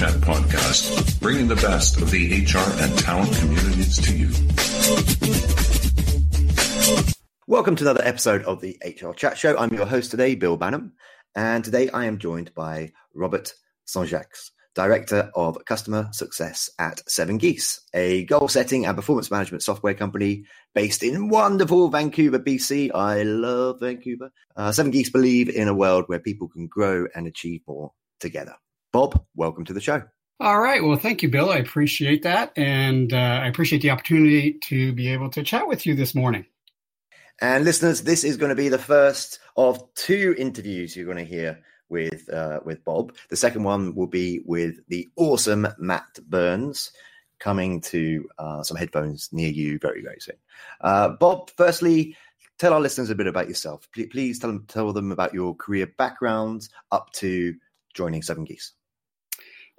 Chat podcast, bringing the best of the HR and talent communities to you. Welcome to another episode of the HR Chat Show. I'm your host today, Bill Banham, and today I am joined by Robert Saint-Jacques, Director of Customer Success at Seven Geese, a goal setting and performance management software company based in wonderful Vancouver, BC. I love Vancouver. Uh, Seven Geese believe in a world where people can grow and achieve more together. Bob, welcome to the show. All right. Well, thank you, Bill. I appreciate that. And uh, I appreciate the opportunity to be able to chat with you this morning. And listeners, this is going to be the first of two interviews you're going to hear with uh, with Bob. The second one will be with the awesome Matt Burns, coming to uh, some headphones near you very very soon. Uh, Bob, firstly, tell our listeners a bit about yourself. Please tell them tell them about your career background up to joining Seven Geese.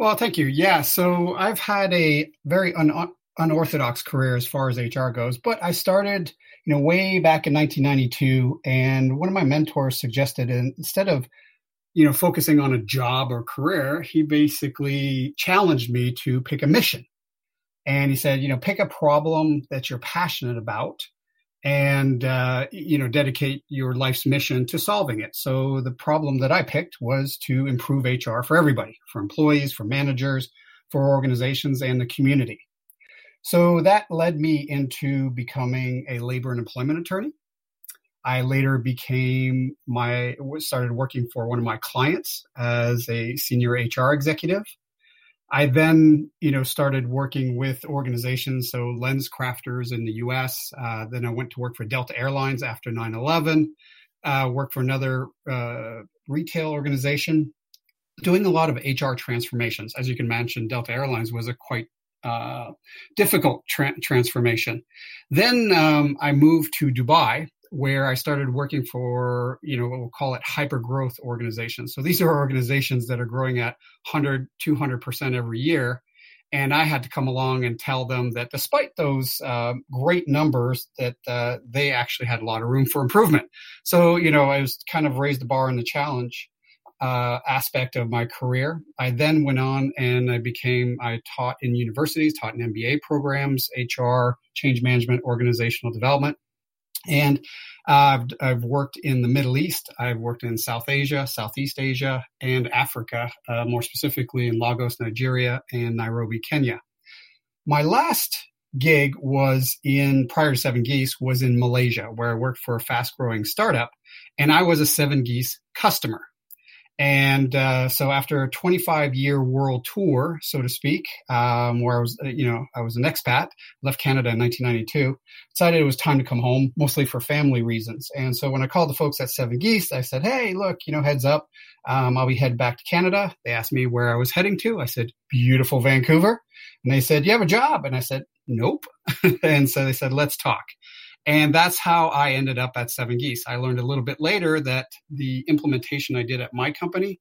Well, thank you. Yeah, so I've had a very un- unorthodox career as far as HR goes, but I started, you know, way back in 1992, and one of my mentors suggested instead of you know, focusing on a job or career, he basically challenged me to pick a mission. And he said, you know, pick a problem that you're passionate about and, uh, you know, dedicate your life's mission to solving it. So the problem that I picked was to improve HR for everybody, for employees, for managers, for organizations, and the community. So that led me into becoming a labor and employment attorney. I later became my started working for one of my clients as a senior HR executive. I then, you know, started working with organizations, so LensCrafters in the U.S. Uh, then I went to work for Delta Airlines after 9/11. Uh, worked for another uh, retail organization, doing a lot of HR transformations. As you can imagine, Delta Airlines was a quite uh, difficult tra- transformation. Then um, I moved to Dubai where I started working for, you know, what we'll call it hyper growth organizations. So these are organizations that are growing at 100, 200% every year. And I had to come along and tell them that despite those uh, great numbers, that uh, they actually had a lot of room for improvement. So, you know, I was kind of raised the bar in the challenge uh, aspect of my career. I then went on and I became, I taught in universities, taught in MBA programs, HR, change management, organizational development. And I've, I've, worked in the Middle East, I've worked in South Asia, Southeast Asia, and Africa, uh, more specifically in Lagos, Nigeria, and Nairobi, Kenya. My last gig was in, prior to Seven Geese, was in Malaysia, where I worked for a fast growing startup, and I was a Seven Geese customer. And uh, so after a 25 year world tour, so to speak, um, where I was, uh, you know, I was an expat, left Canada in 1992, decided it was time to come home, mostly for family reasons. And so when I called the folks at Seven Geese, I said, hey, look, you know, heads up, um, I'll be heading back to Canada. They asked me where I was heading to. I said, beautiful Vancouver. And they said, you have a job? And I said, nope. and so they said, let's talk. And that's how I ended up at Seven Geese. I learned a little bit later that the implementation I did at my company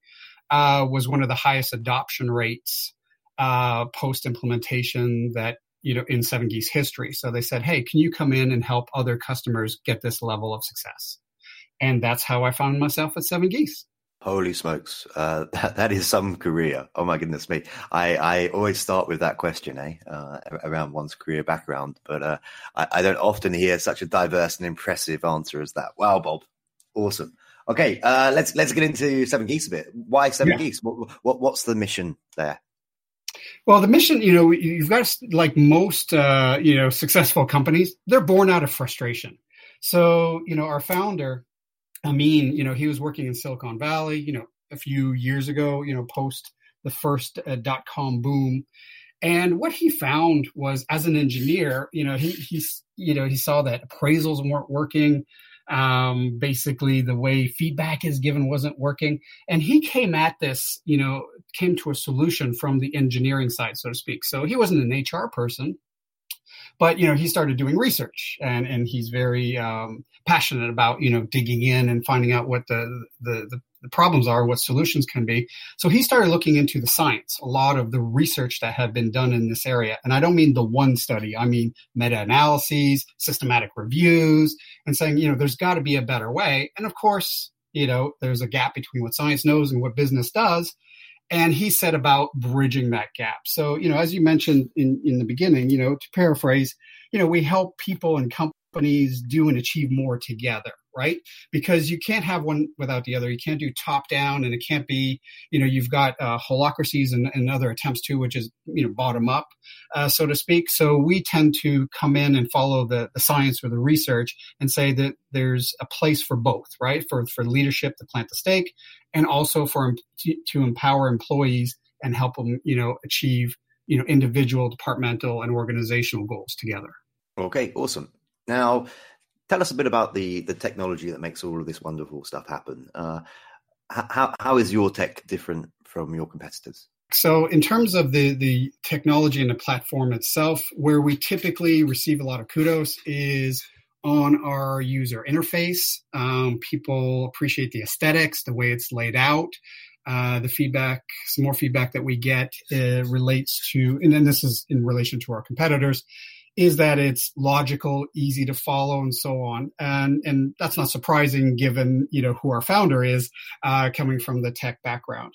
uh, was one of the highest adoption rates uh, post implementation that you know in Seven Geese history. So they said, "Hey, can you come in and help other customers get this level of success?" And that's how I found myself at Seven Geese. Holy smokes, uh, that, that is some career. Oh my goodness me! I, I always start with that question, eh, uh, around one's career background, but uh, I, I, don't often hear such a diverse and impressive answer as that. Wow, Bob, awesome. Okay, uh, let's let's get into Seven Geese a bit. Why Seven yeah. Geese? What, what what's the mission there? Well, the mission, you know, you've got like most, uh, you know, successful companies, they're born out of frustration. So, you know, our founder, Amin, you know, he was working in Silicon Valley, you know, a few years ago, you know, post the first uh, dot com boom. And what he found was as an engineer, you know, he, he's, you know, he saw that appraisals weren't working. Um, basically the way feedback is given wasn't working. And he came at this, you know, came to a solution from the engineering side, so to speak. So he wasn't an HR person but you know he started doing research and and he's very um, passionate about you know digging in and finding out what the, the the, the problems are what solutions can be. So he started looking into the science a lot of the research that had been done in this area. And i don't mean the one study. I mean meta-analyses systematic reviews and saying you know there's got to be a better way. And of course you know there's a gap between what science knows and what business does. And he said about bridging that gap. So, you know, as you mentioned in, in the beginning, you know, to paraphrase, you know, we help people and companies do and achieve more together right? Because you can't have one without the other. You can't do top down, and it can't be, you know, you've got uh, holacracies and, and other attempts too, which is, you know, bottom up, uh, so to speak. So we tend to come in and follow the, the science or the research and say that there's a place for both, right? For, for leadership to plant the stake and also for to, to empower employees and help them, you know, achieve, you know, individual, departmental, and organizational goals together. Okay, awesome. Now, tell us a bit about the the technology that makes all of this wonderful stuff happen. Uh, how how is your tech different from your competitors? So, in terms of the the technology and the platform itself, where we typically receive a lot of kudos is on our user interface. Um, people appreciate the aesthetics, the way it's laid out. Uh, the feedback, some more feedback that we get uh, relates to, and then this is in relation to our competitors, is that it's logical, easy to follow, and so on. And and that's not surprising given you know who our founder is, uh, coming from the tech background.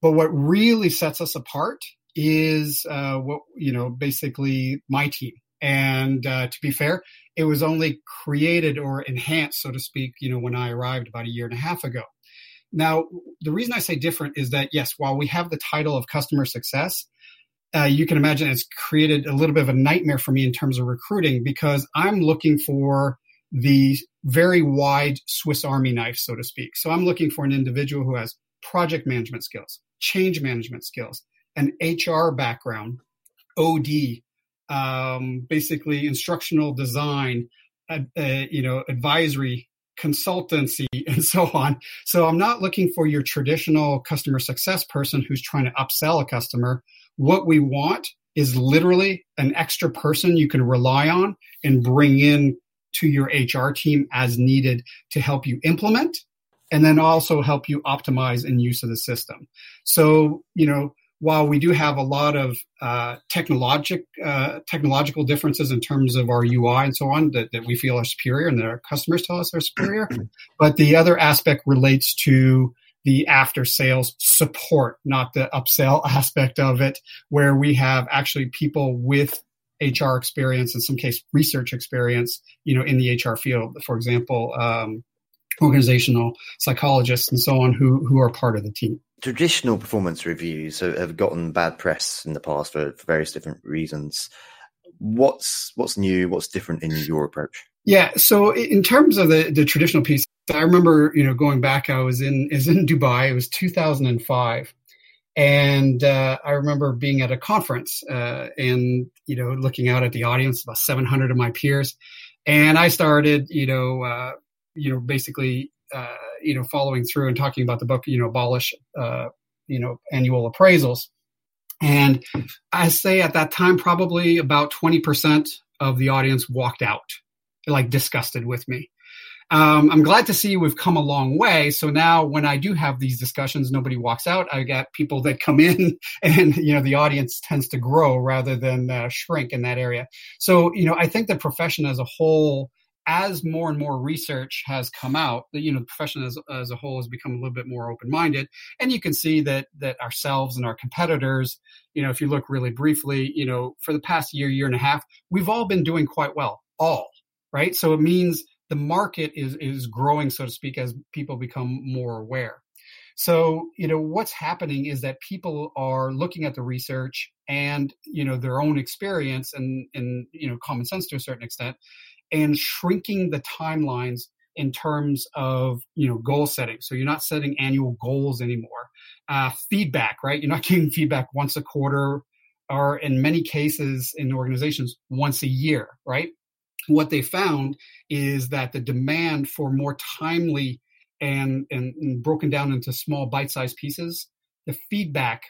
But what really sets us apart is uh, what you know basically my team. And uh, to be fair, it was only created or enhanced, so to speak, you know, when I arrived about a year and a half ago. Now, the reason I say different is that yes, while we have the title of customer success, uh, you can imagine it's created a little bit of a nightmare for me in terms of recruiting because I'm looking for the very wide Swiss Army knife, so to speak. So I'm looking for an individual who has project management skills, change management skills, an HR background, OD, um, basically instructional design, uh, uh, you know, advisory, consultancy, and so on. So I'm not looking for your traditional customer success person who's trying to upsell a customer. What we want is literally an extra person you can rely on and bring in to your HR team as needed to help you implement and then also help you optimize in use of the system. So, you know, while we do have a lot of uh, technologic uh, technological differences in terms of our UI and so on that, that we feel are superior and that our customers tell us are superior, but the other aspect relates to the after sales support, not the upsell aspect of it, where we have actually people with HR experience, in some case research experience, you know, in the HR field. For example, um, organizational psychologists and so on who who are part of the team. Traditional performance reviews have gotten bad press in the past for, for various different reasons. What's what's new? What's different in your approach? Yeah. So in terms of the, the traditional piece, I remember, you know, going back, I was in, is in Dubai. It was 2005. And uh, I remember being at a conference uh, and, you know, looking out at the audience, about 700 of my peers. And I started, you know, uh, you know, basically, uh, you know, following through and talking about the book, you know, abolish, uh, you know, annual appraisals. And I say at that time, probably about 20% of the audience walked out like disgusted with me. Um, I'm glad to see we've come a long way. So now when I do have these discussions, nobody walks out. I got people that come in and, you know, the audience tends to grow rather than uh, shrink in that area. So, you know, I think the profession as a whole, as more and more research has come out, you know, the profession as, as a whole has become a little bit more open-minded. And you can see that, that ourselves and our competitors, you know, if you look really briefly, you know, for the past year, year and a half, we've all been doing quite well, all right? So it means the market is is growing, so to speak, as people become more aware. So, you know, what's happening is that people are looking at the research and, you know, their own experience and, and, you know, common sense to a certain extent and shrinking the timelines in terms of, you know, goal setting. So you're not setting annual goals anymore. Uh, feedback, right? You're not getting feedback once a quarter or in many cases in organizations once a year, right? What they found is that the demand for more timely and, and, and broken down into small bite-sized pieces, the feedback,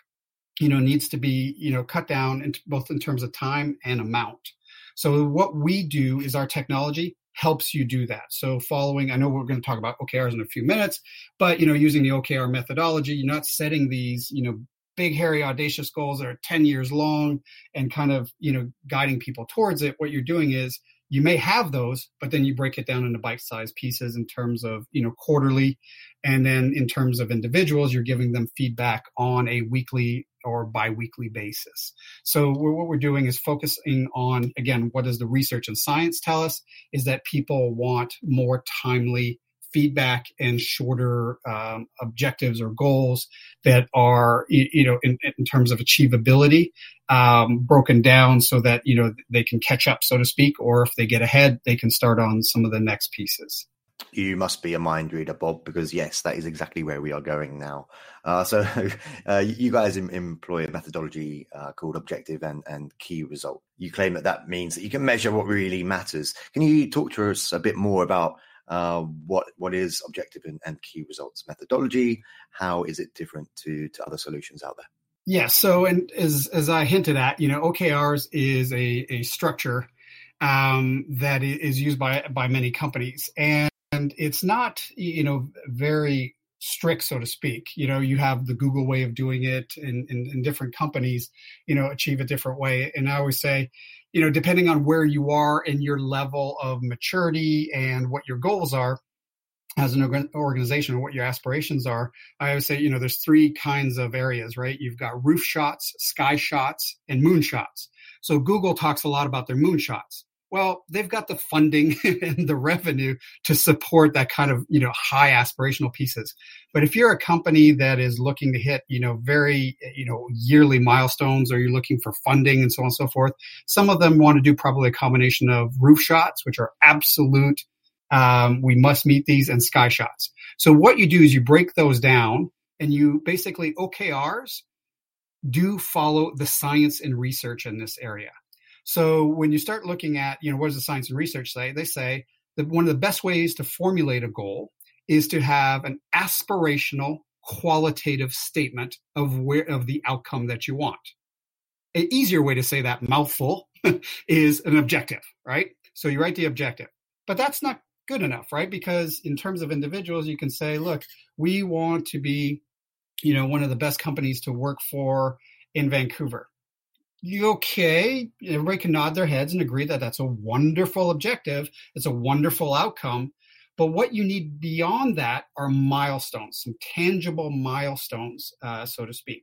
you know, needs to be, you know, cut down into both in terms of time and amount. So what we do is our technology helps you do that. So following, I know we're going to talk about OKRs in a few minutes, but you know, using the OKR methodology, you're not setting these, you know, big hairy audacious goals that are 10 years long and kind of, you know, guiding people towards it. What you're doing is you may have those, but then you break it down into bite-sized pieces in terms of you know quarterly, and then in terms of individuals, you're giving them feedback on a weekly or biweekly basis. So we're, what we're doing is focusing on again, what does the research and science tell us? Is that people want more timely feedback and shorter um, objectives or goals that are you know in, in terms of achievability um, broken down so that you know they can catch up so to speak or if they get ahead they can start on some of the next pieces you must be a mind reader, Bob, because yes, that is exactly where we are going now. Uh, so, uh, you guys em- employ a methodology uh, called objective and, and key result. You claim that that means that you can measure what really matters. Can you talk to us a bit more about uh, what what is objective and, and, key results methodology? How is it different to to other solutions out there? Yeah. So, and as as I hinted at, you know, OKRs is a a structure um, that is used by by many companies, and and it's not you know very strict, so to speak. You know, you have the Google way of doing it, and, and, and different companies, you know, achieve a different way. And I always say, you know, depending on where you are in your level of maturity and what your goals are as an organization or what your aspirations are, I always say, you know, there's three kinds of areas, right? You've got roof shots, sky shots, and moon shots. So Google talks a lot about their moon shots. Well, they've got the funding and the revenue to support that kind of, you know, high aspirational pieces. But if you're a company that is looking to hit, you know, very, you know, yearly milestones or you're looking for funding and so on and so forth, some of them want to do probably a combination of roof shots, which are absolute, um, we must meet these and sky shots. So what you do is you break those down and you basically OKRs do follow the science and research in this area. So when you start looking at, you know, what does the science and research say? They say that one of the best ways to formulate a goal is to have an aspirational qualitative statement of where of the outcome that you want. An easier way to say that mouthful is an objective, right? So you write the objective. But that's not good enough, right? Because in terms of individuals, you can say, look, we want to be, you know, one of the best companies to work for in Vancouver okay? Everybody can nod their heads and agree that that's a wonderful objective. It's a wonderful outcome. But what you need beyond that are milestones some tangible milestones uh, so to speak.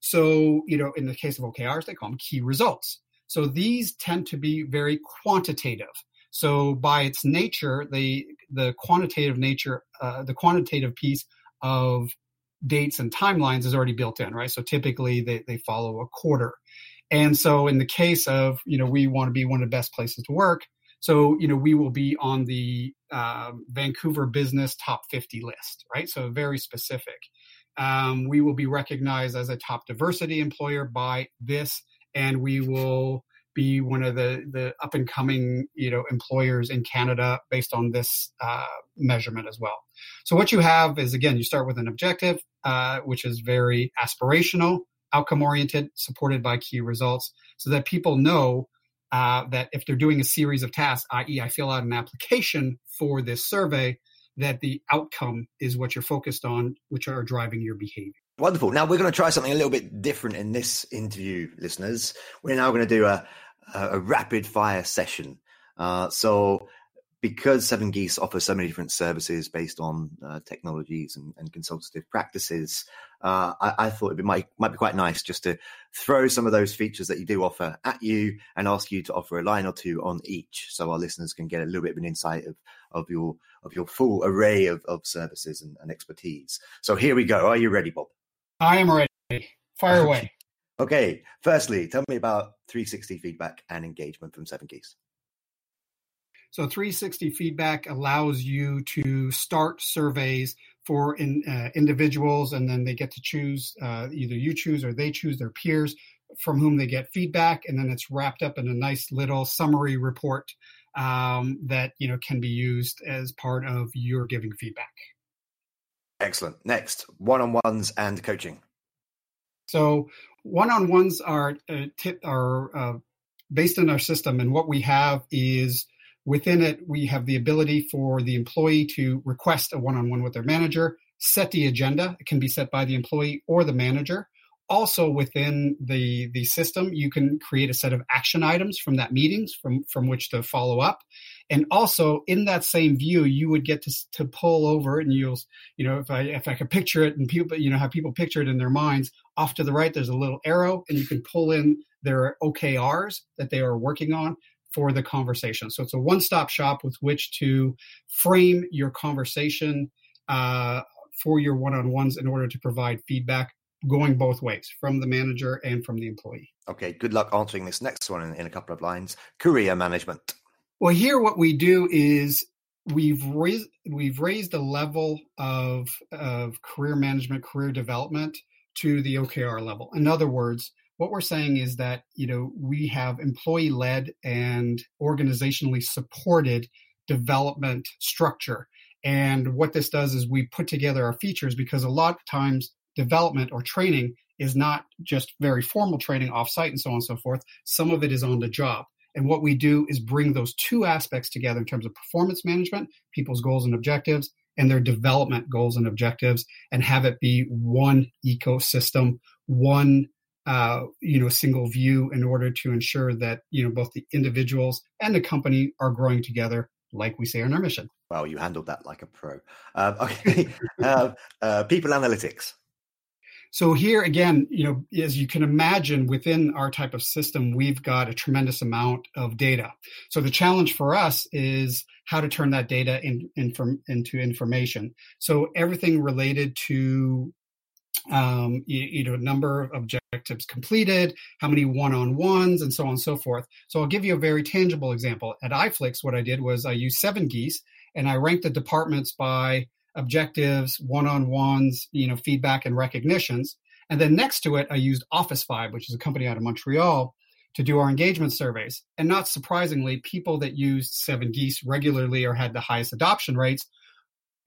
So you know in the case of okrs they call them key results. So these tend to be very quantitative. So by its nature the the quantitative nature uh, the quantitative piece of dates and timelines is already built in right? So typically they, they follow a quarter and so in the case of, you know, we want to be one of the best places to work. So, you know, we will be on the uh, Vancouver Business Top 50 list, right? So very specific. Um, we will be recognized as a top diversity employer by this, and we will be one of the the up and coming you know employers in Canada based on this uh, measurement as well. So what you have is again you start with an objective, uh, which is very aspirational outcome oriented, supported by key results, so that people know uh, that if they're doing a series of tasks, i.e., I fill out an application for this survey, that the outcome is what you're focused on, which are driving your behavior. Wonderful. Now we're going to try something a little bit different in this interview, listeners. We're now going to do a, a rapid fire session. Uh, so because Seven Geese offers so many different services based on uh, technologies and, and, consultative practices, uh, I, I, thought it might might be quite nice just to throw some of those features that you do offer at you and ask you to offer a line or two on each, so our listeners can get a little bit of an insight of of your of your full array of, of services and, and expertise. So here we go. Are you ready, Bob? I am ready. Fire away. okay. Firstly, tell me about 360 feedback and engagement from Seven Geese. So 360 feedback allows you to start surveys for in, uh, individuals, and then they get to choose uh, either you choose or they choose their peers from whom they get feedback, and then it's wrapped up in a nice little summary report um, that you know can be used as part of your giving feedback. Excellent. Next, one-on-ones and coaching. So one-on-ones are uh, tip, are uh, based in our system, and what we have is Within it, we have the ability for the employee to request a one on one with their manager, set the agenda. It can be set by the employee or the manager. also within the the system, you can create a set of action items from that meetings from from which to follow up. And also in that same view, you would get to to pull over and you'll you know if I if I could picture it and people you know have people picture it in their minds. Off to the right, there's a little arrow, and you can pull in their OKRs that they are working on for the conversation. So it's a one stop shop with which to frame your conversation uh, for your one on ones in order to provide feedback going both ways from the manager and from the employee. Okay, good luck answering this next one in, in a couple of lines. Career management. Well, here what we do is we've raised we've raised the level of of career management, career development to the OKR level. In other words, what we're saying is that you know we have employee led and organizationally supported development structure and what this does is we put together our features because a lot of times development or training is not just very formal training offsite and so on and so forth. Some of it is on the job. And what we do is bring those two aspects together in terms of performance management, people's goals and objectives, and their development goals and objectives, and have it be one ecosystem, one uh, you know single view in order to ensure that you know both the individuals and the company are growing together, like we say in our mission. Well, you handled that like a pro. Um, okay, uh, uh, people analytics. So here again, you know, as you can imagine, within our type of system, we've got a tremendous amount of data. So the challenge for us is how to turn that data in, in, into information. So everything related to um, you, you, know, number of objectives completed, how many one-on-ones, and so on and so forth. So I'll give you a very tangible example. At iFlix, what I did was I used Seven Geese, and I ranked the departments by objectives, one-on-ones, you know, feedback and recognitions. And then next to it, I used Officevibe, which is a company out of Montreal, to do our engagement surveys. And not surprisingly, people that used Seven Geese regularly or had the highest adoption rates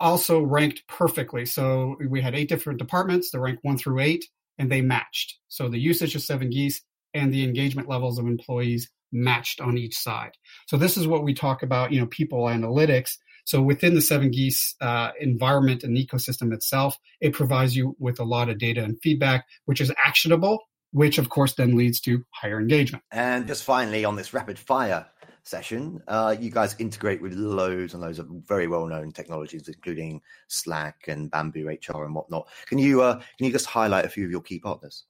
also ranked perfectly. So we had eight different departments, the rank one through eight, and they matched. So the usage of Seven Geese and the engagement levels of employees matched on each side. So this is what we talk about, you know, people analytics so within the Seven Geese uh, environment and ecosystem itself, it provides you with a lot of data and feedback, which is actionable, which of course then leads to higher engagement. And just finally on this rapid fire session, uh, you guys integrate with loads and loads of very well-known technologies, including Slack and Bamboo HR and whatnot. Can you uh, can you just highlight a few of your key partners?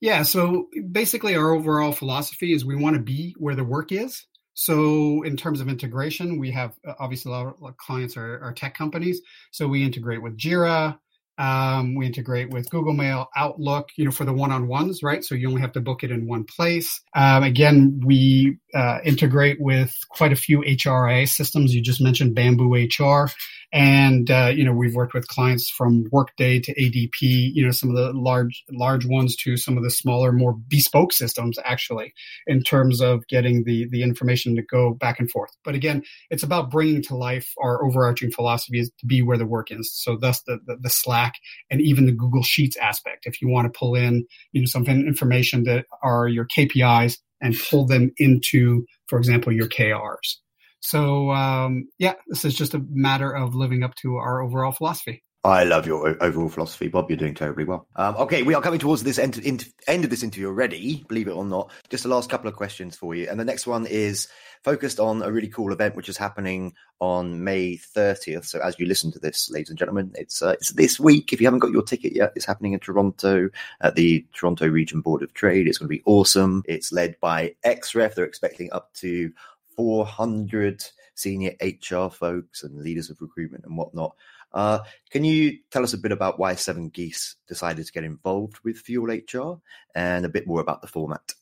Yeah, so basically, our overall philosophy is we want to be where the work is. So in terms of integration, we have uh, obviously a lot of clients are, are tech companies. So we integrate with Jira, um, we integrate with Google Mail, Outlook, you know, for the one-on-ones, right? So you only have to book it in one place. Um, again, we uh, integrate with quite a few HRA systems. You just mentioned Bamboo HR. And, uh, you know, we've worked with clients from Workday to ADP, you know, some of the large, large ones to some of the smaller, more bespoke systems, actually, in terms of getting the, the information to go back and forth. But again, it's about bringing to life our overarching philosophy is to be where the work is. So thus the, the, the Slack and even the Google Sheets aspect. If you want to pull in, you know, some information that are your KPIs and pull them into, for example, your KRs. So um, yeah, this is just a matter of living up to our overall philosophy. I love your overall philosophy, Bob. You're doing terribly well. Um, okay, we are coming towards this end, end of this interview already, believe it or not. Just the last couple of questions for you. And the next one is focused on a really cool event which is happening on May 30th. So as you listen to this, ladies and gentlemen, it's, uh, it's this week. If you haven't got your ticket yet, it's happening in Toronto at the Toronto Region Board of Trade. It's going to be awesome. It's led by XREF. They're expecting up to 400 senior HR folks and leaders of recruitment and whatnot. Uh, can you tell us a bit about why Seven Geese decided to get involved with Fuel HR and a bit more about the format?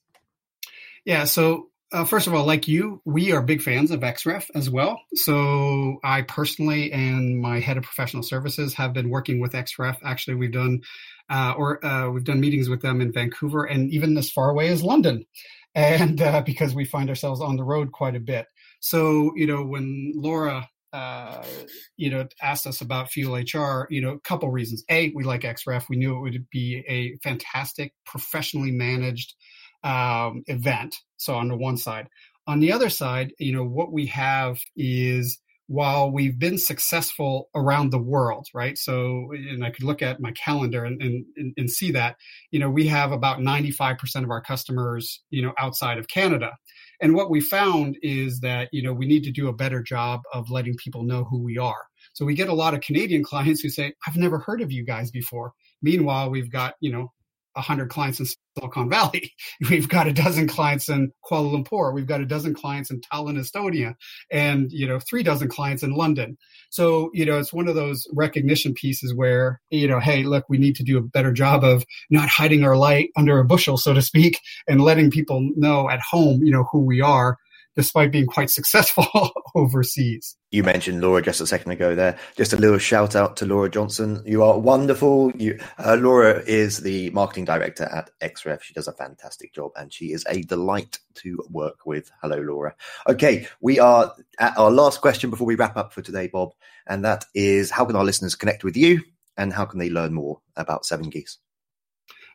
Yeah, so uh, first of all, like you, we are big fans of XREF as well. So I personally and my head of professional services have been working with XREF. Actually, we've done uh, or uh, we've done meetings with them in Vancouver and even as far away as London and uh, because we find ourselves on the road quite a bit. So, you know, when Laura, uh, you know, asked us about Fuel HR, you know, a couple reasons. A, we like XREF. We knew it would be a fantastic, professionally managed um, event. So on the one side, on the other side, you know, what we have is while we've been successful around the world, right? So, and I could look at my calendar and, and, and see that, you know, we have about 95% of our customers, you know, outside of Canada. And what we found is that, you know, we need to do a better job of letting people know who we are. So we get a lot of Canadian clients who say, I've never heard of you guys before. Meanwhile, we've got, you know, 100 clients in Silicon Valley. We've got a dozen clients in Kuala Lumpur. We've got a dozen clients in Tallinn, Estonia, and you know, three dozen clients in London. So, you know, it's one of those recognition pieces where, you know, hey, look, we need to do a better job of not hiding our light under a bushel, so to speak, and letting people know at home, you know, who we are despite being quite successful overseas. You mentioned Laura just a second ago there. Just a little shout out to Laura Johnson. You are wonderful. You, uh, Laura is the marketing director at XREF. She does a fantastic job and she is a delight to work with. Hello, Laura. Okay, we are at our last question before we wrap up for today, Bob. And that is how can our listeners connect with you and how can they learn more about Seven Geese?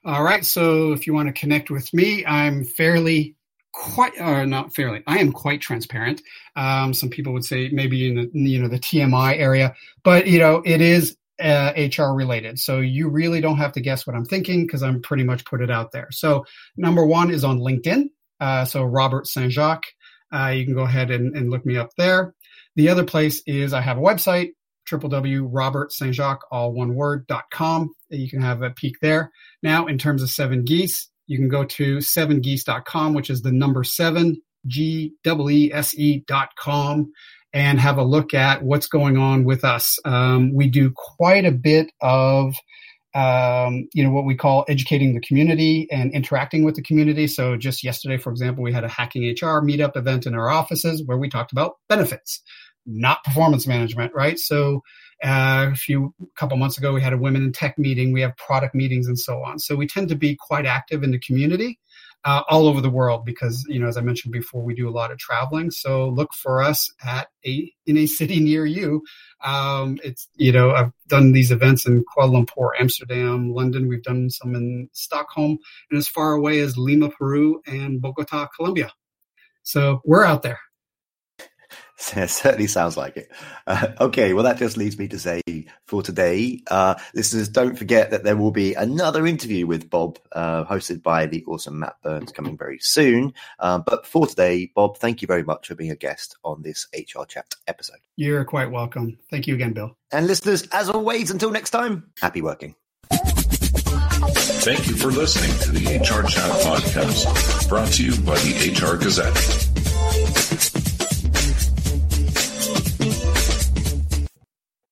All right. So if you want to connect with me, I'm fairly quite or not fairly i am quite transparent. Um, some people would say maybe in the you know the tmi area but you know it is uh, hr related. So you really don't have to guess what i'm thinking because i'm pretty much put it out there. So number one is on linkedin uh, so robert saint jacques uh, you can go ahead and, and look me up there. The other place is i have a website www.robertstjacques all one word dot com. You can have a peek there. Now in terms of seven geese you can go to 7geese.com, which is the number seven, G E S E dot com, and have a look at what's going on with us. Um, we do quite a bit of um, you know what we call educating the community and interacting with the community. So just yesterday, for example, we had a hacking HR meetup event in our offices where we talked about benefits, not performance management, right? So uh, a few couple months ago, we had a women in tech meeting. We have product meetings and so on. So we tend to be quite active in the community uh, all over the world because, you know, as I mentioned before, we do a lot of traveling. So look for us at a in a city near you. Um, it's you know I've done these events in Kuala Lumpur, Amsterdam, London. We've done some in Stockholm, and as far away as Lima, Peru, and Bogota, Colombia. So we're out there. certainly sounds like it. Uh, okay, well, that just leads me to say for today, uh, listeners, don't forget that there will be another interview with Bob, uh, hosted by the awesome Matt Burns, coming very soon. Uh, but for today, Bob, thank you very much for being a guest on this HR Chat episode. You're quite welcome. Thank you again, Bill. And listeners, as always, until next time, happy working. Thank you for listening to the HR Chat podcast, brought to you by the HR Gazette.